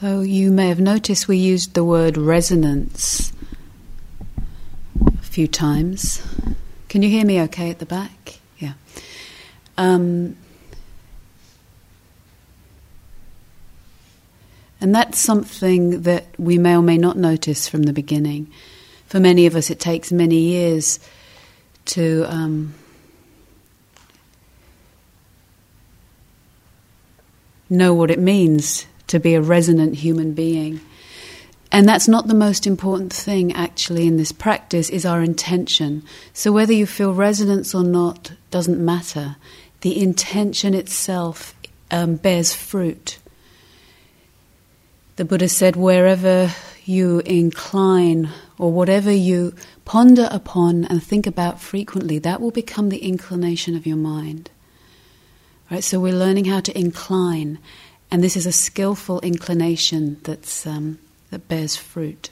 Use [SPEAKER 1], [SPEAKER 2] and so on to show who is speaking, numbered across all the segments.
[SPEAKER 1] So you may have noticed we used the word resonance a few times. Can you hear me okay at the back? Yeah. Um, and that's something that we may or may not notice from the beginning. For many of us, it takes many years to. Um, know what it means to be a resonant human being. And that's not the most important thing actually in this practice is our intention. So whether you feel resonance or not doesn't matter. The intention itself um, bears fruit. The Buddha said, wherever you incline or whatever you ponder upon and think about frequently, that will become the inclination of your mind. Right? So we're learning how to incline and this is a skillful inclination that's, um, that bears fruit.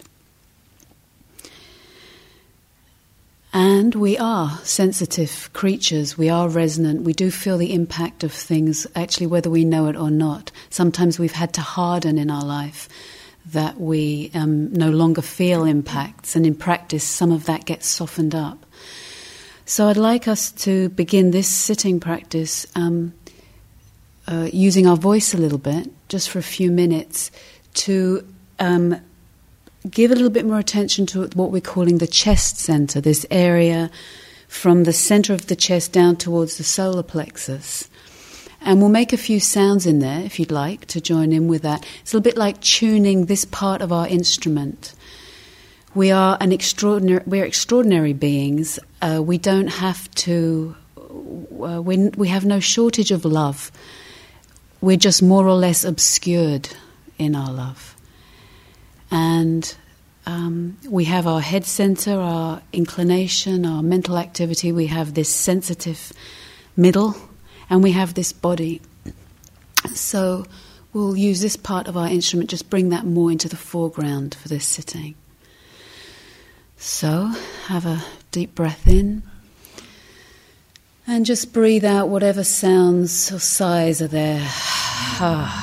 [SPEAKER 1] And we are sensitive creatures, we are resonant, we do feel the impact of things, actually, whether we know it or not. Sometimes we've had to harden in our life that we um, no longer feel impacts, and in practice, some of that gets softened up. So, I'd like us to begin this sitting practice um, uh, using our voice a little bit, just for a few minutes, to um, give a little bit more attention to what we're calling the chest center, this area from the center of the chest down towards the solar plexus. And we'll make a few sounds in there if you'd like to join in with that. It's a little bit like tuning this part of our instrument. We are an extraordinary, we're extraordinary beings. Uh, we don't have to, uh, we, we have no shortage of love we're just more or less obscured in our love. And um, we have our head center, our inclination, our mental activity, we have this sensitive middle, and we have this body. So we'll use this part of our instrument, just bring that more into the foreground for this sitting. So have a deep breath in. And just breathe out whatever sounds or sighs are there. yeah.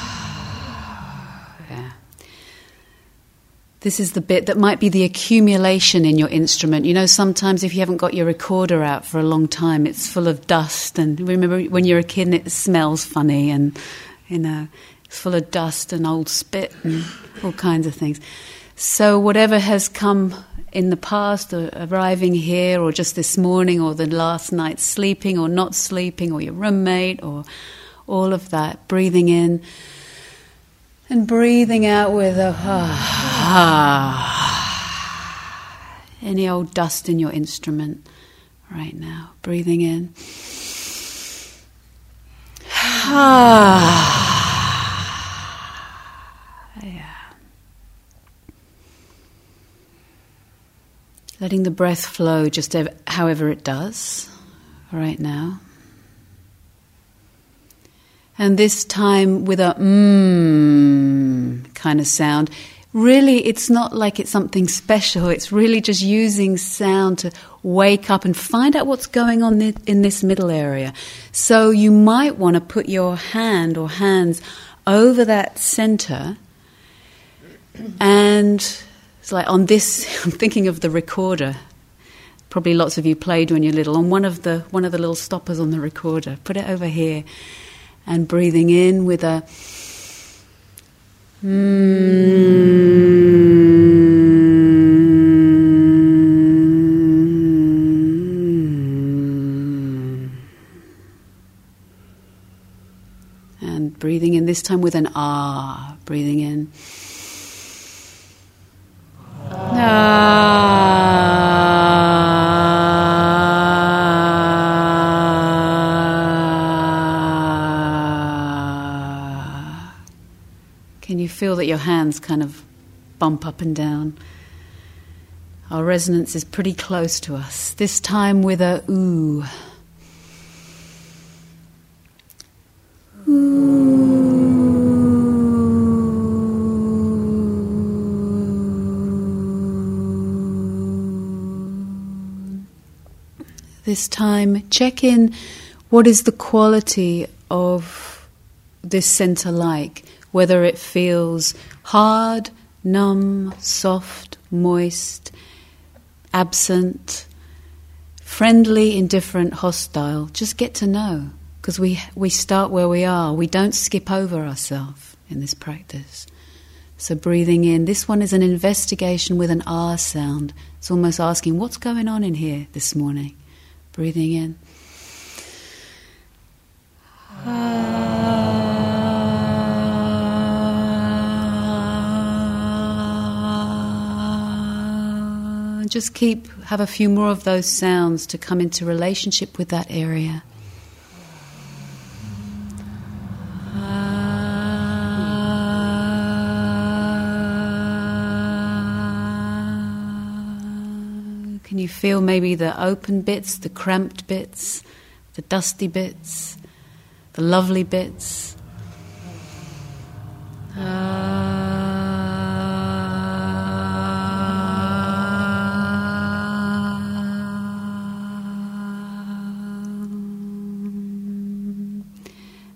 [SPEAKER 1] This is the bit that might be the accumulation in your instrument. You know, sometimes if you haven't got your recorder out for a long time, it's full of dust. And remember when you're a kid it smells funny and, you know, it's full of dust and old spit and all kinds of things. So, whatever has come in the past, or arriving here, or just this morning, or the last night sleeping, or not sleeping, or your roommate, or all of that. Breathing in and breathing out with a ah, any old dust in your instrument right now. Breathing in. Ah. Letting the breath flow just however it does right now. And this time with a mmm kind of sound. Really, it's not like it's something special. It's really just using sound to wake up and find out what's going on in this middle area. So you might want to put your hand or hands over that center and it's like on this, I'm thinking of the recorder. Probably lots of you played when you're little. On one of the one of the little stoppers on the recorder, put it over here, and breathing in with a. Mm, and breathing in this time with an ah, breathing in. Can you feel that your hands kind of bump up and down? Our resonance is pretty close to us. This time with a ooh. This time, check in what is the quality of this center like? whether it feels hard, numb, soft, moist, absent, friendly, indifferent, hostile. Just get to know because we, we start where we are. We don't skip over ourselves in this practice. So, breathing in, this one is an investigation with an R sound. It's almost asking, What's going on in here this morning? Breathing in. Just keep, have a few more of those sounds to come into relationship with that area. Feel maybe the open bits, the cramped bits, the dusty bits, the lovely bits? Ah.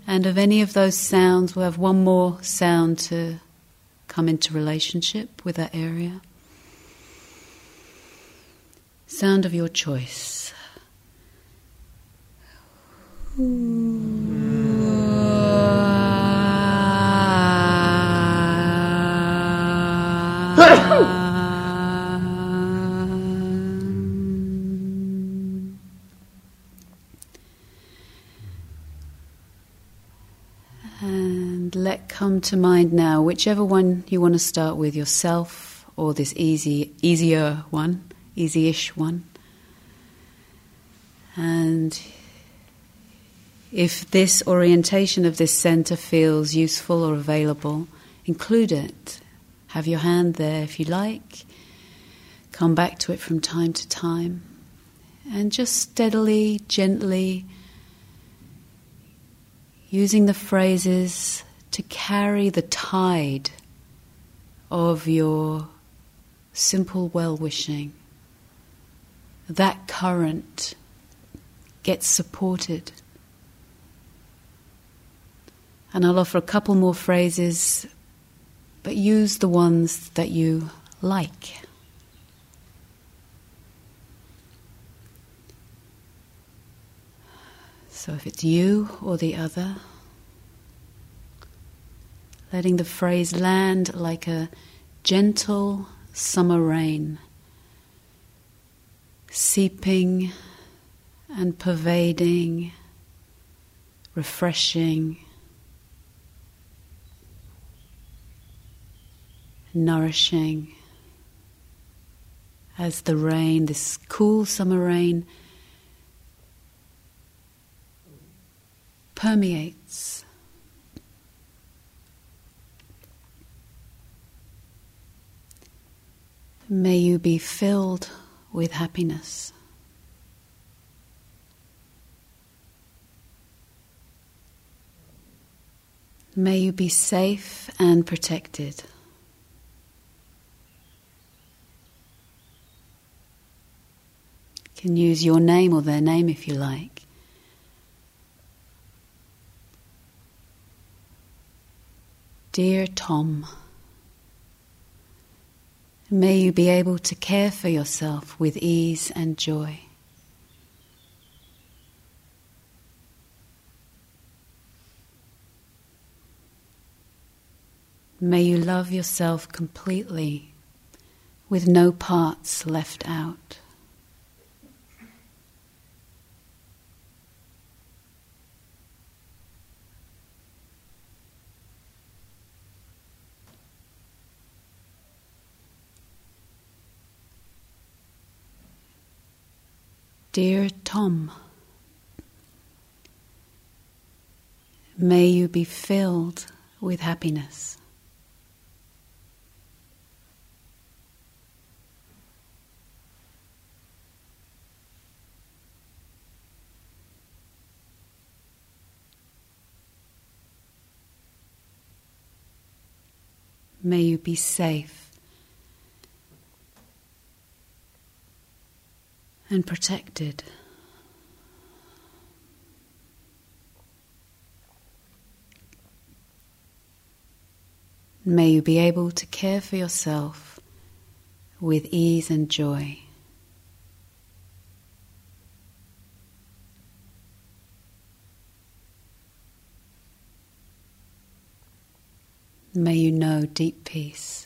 [SPEAKER 1] And of any of those sounds, we'll have one more sound to come into relationship with that area. Sound of your choice. And let come to mind now whichever one you want to start with, yourself or this easy, easier one, easy-ish one. And if this orientation of this center feels useful or available, include it. Have your hand there if you like. Come back to it from time to time. And just steadily, gently, using the phrases to carry the tide of your simple well wishing. That current gets supported. And I'll offer a couple more phrases, but use the ones that you like. So if it's you or the other, letting the phrase land like a gentle summer rain, seeping and pervading, refreshing, nourishing as the rain, this cool summer rain, permeates. May you be filled with happiness. May you be safe and protected. Can use your name or their name if you like. Dear Tom, may you be able to care for yourself with ease and joy. May you love yourself completely with no parts left out. Dear Tom, may you be filled with happiness. May you be safe and protected. May you be able to care for yourself with ease and joy. May you know deep peace.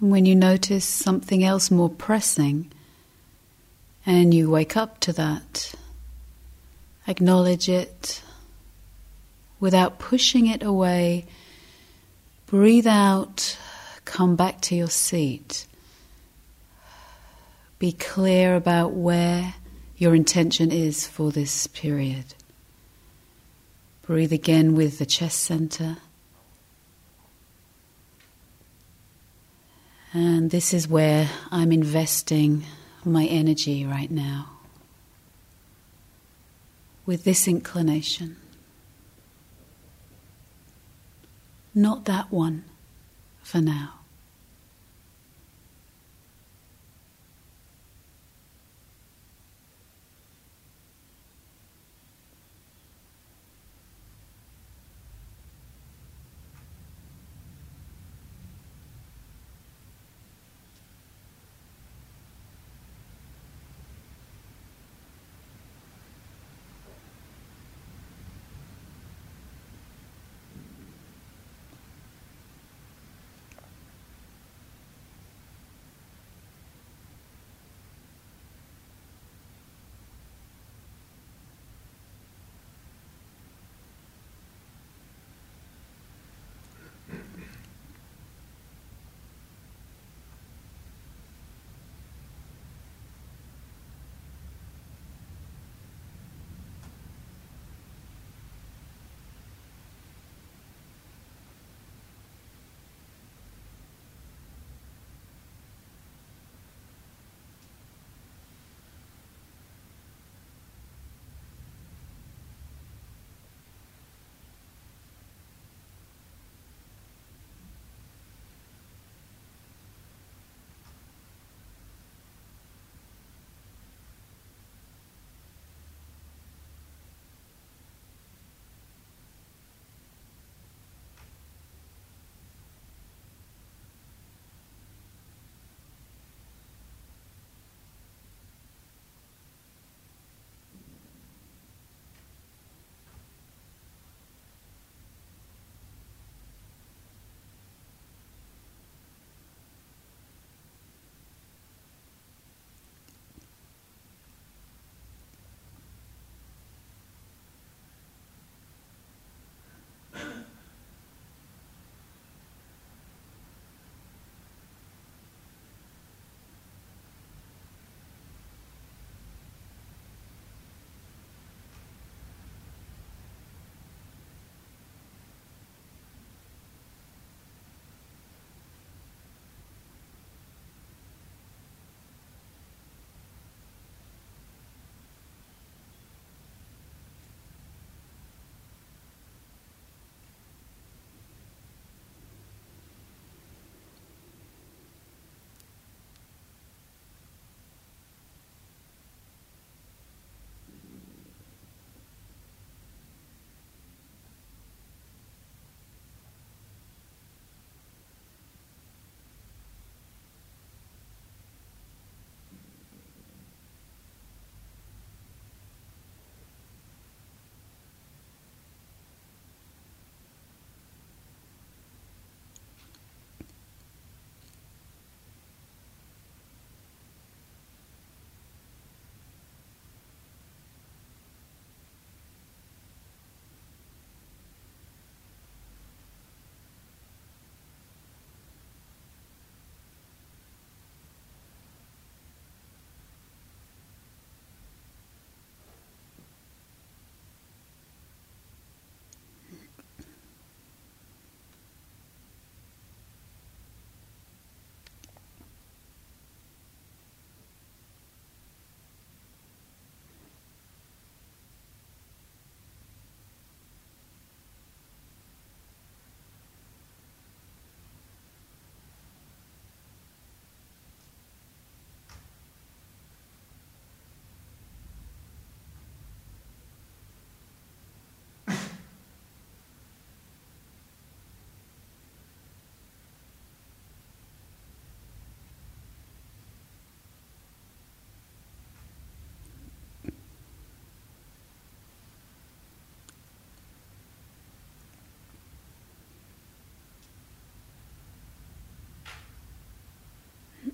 [SPEAKER 1] And when you notice something else more pressing, and you wake up to that, acknowledge it without pushing it away. Breathe out, come back to your seat. Be clear about where your intention is for this period. Breathe again with the chest center. And this is where I'm investing my energy right now. With this inclination. Not that one for now.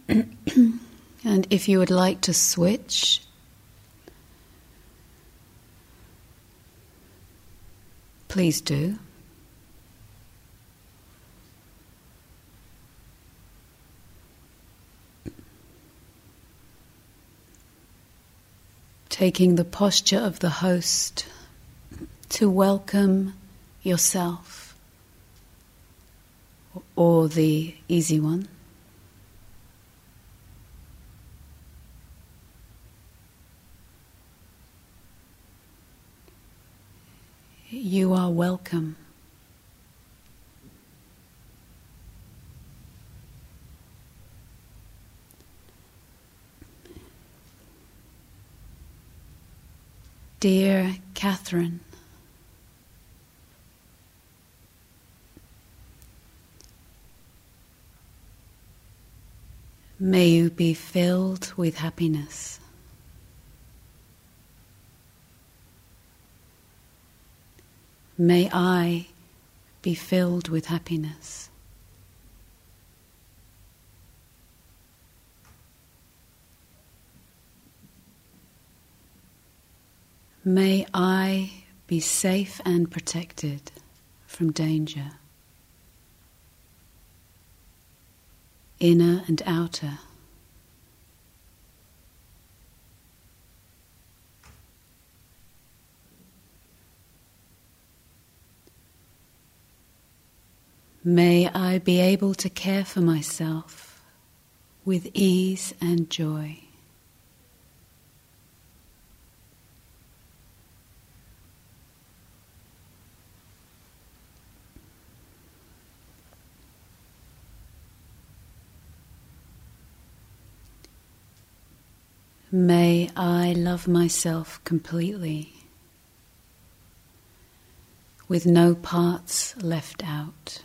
[SPEAKER 1] and if you would like to switch, please do. Taking the posture of the host to welcome yourself or the easy one. You are welcome. Dear Catherine, may you be filled with happiness. May I be filled with happiness. May I be safe and protected from danger, inner and outer. May I be able to care for myself with ease and joy. May I love myself completely, with no parts left out.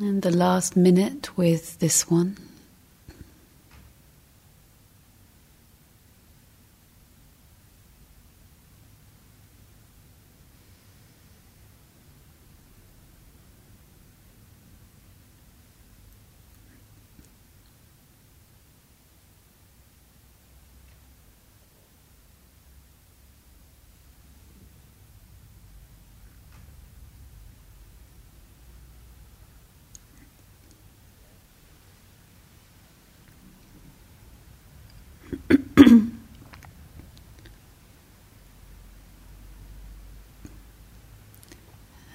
[SPEAKER 1] And the last minute with this one.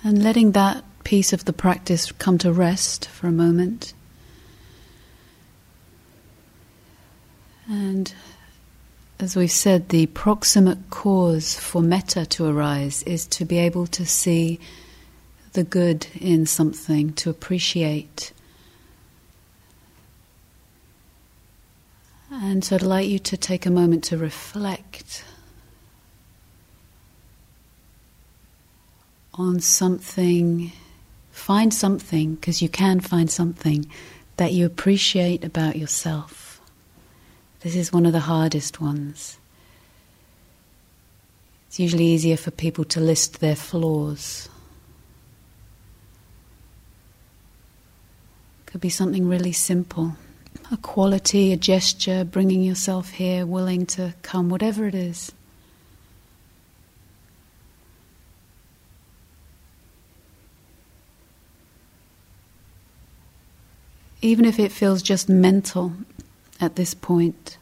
[SPEAKER 1] and letting that piece of the practice come to rest for a moment. And as we've said, the proximate cause for metta to arise is to be able to see the good in something, to appreciate. And so I'd like you to take a moment to reflect on something, find something, because you can find something that you appreciate about yourself. This is one of the hardest ones. It's usually easier for people to list their flaws. Could be something really simple a quality, a gesture, bringing yourself here, willing to come, whatever it is. Even if it feels just mental, at this point.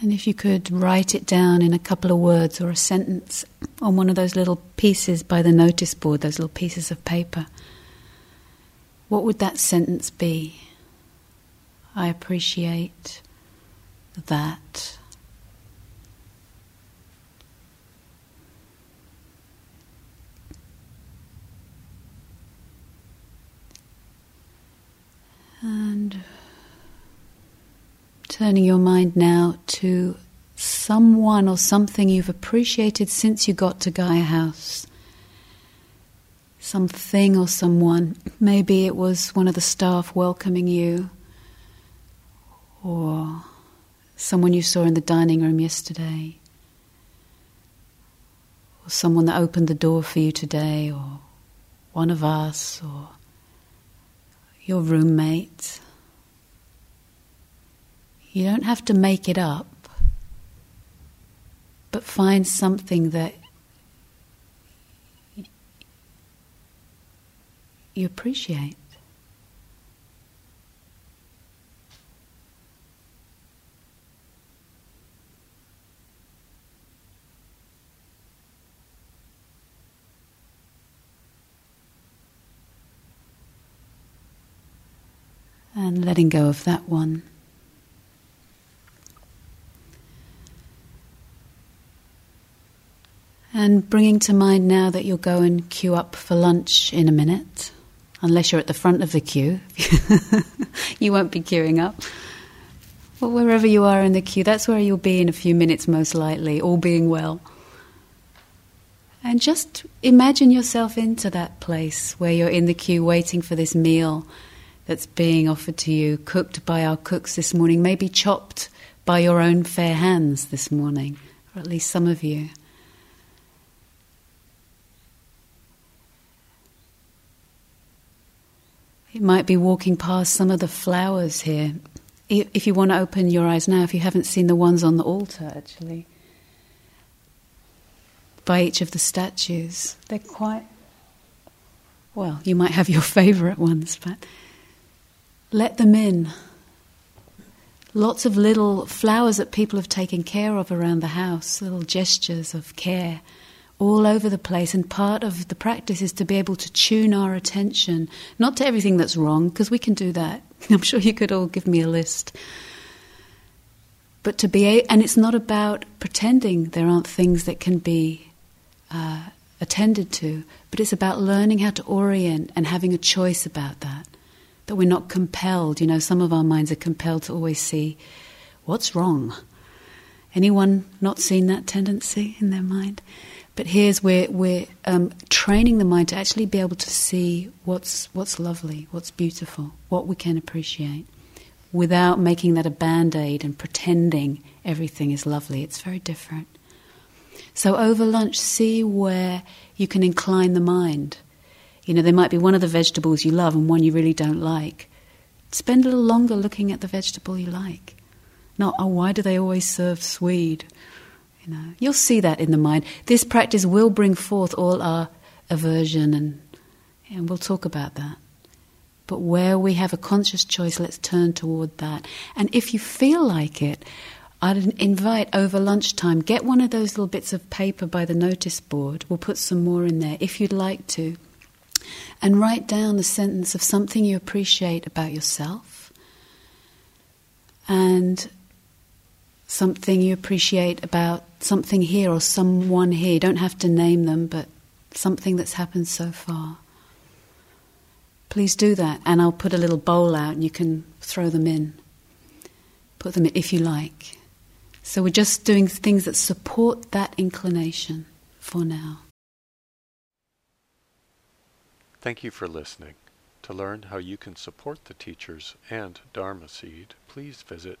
[SPEAKER 1] And if you could write it down in a couple of words or a sentence on one of those little pieces by the notice board, those little pieces of paper, what would that sentence be? I appreciate that. And turning your mind now to someone or something you've appreciated since you got to Gaia House. Something or someone. Maybe it was one of the staff welcoming you, or someone you saw in the dining room yesterday, or someone that opened the door for you today, or one of us, or your roommate. You don't have to make it up, but find something that you appreciate. and letting go of that one. And bringing to mind now that you'll go and queue up for lunch in a minute, unless you're at the front of the queue, you won't be queuing up. But wherever you are in the queue, that's where you'll be in a few minutes, most likely, all being well. And just imagine yourself into that place where you're in the queue waiting for this meal that's being offered to you, cooked by our cooks this morning, maybe chopped by your own fair hands this morning, or at least some of you. It might be walking past some of the flowers here. If you want to open your eyes now, if you haven't seen the ones on the altar, actually, by each of the statues, they're quite well, you might have your favourite ones, but let them in. Lots of little flowers that people have taken care of around the house, little gestures of care all over the place. And part of the practice is to be able to tune our attention, not to everything that's wrong, because we can do that. I'm sure you could all give me a list. But to be, a- and it's not about pretending there aren't things that can be uh, attended to, but it's about learning how to orient and having a choice about that that we're not compelled. You know, some of our minds are compelled to always see what's wrong. Anyone not seen that tendency in their mind? But here's where we're um, training the mind to actually be able to see what's what's lovely, what's beautiful, what we can appreciate, without making that a band aid and pretending everything is lovely. It's very different. So over lunch, see where you can incline the mind you know, there might be one of the vegetables you love and one you really don't like. Spend a little longer looking at the vegetable you like. Not, oh, why do they always serve swede? You know, you'll see that in the mind. This practice will bring forth all our aversion, and, and we'll talk about that. But where we have a conscious choice, let's turn toward that. And if you feel like it, I'd invite over lunchtime, get one of those little bits of paper by the notice board. We'll put some more in there if you'd like to. And write down the sentence of something you appreciate about yourself and something you appreciate about something here or someone here. You don't have to name them, but something that's happened so far. Please do that, and I'll put a little bowl out and you can throw them in. Put them in if you like. So we're just doing things that support that inclination for now.
[SPEAKER 2] Thank you for listening. To learn how you can support the teachers and Dharma Seed, please visit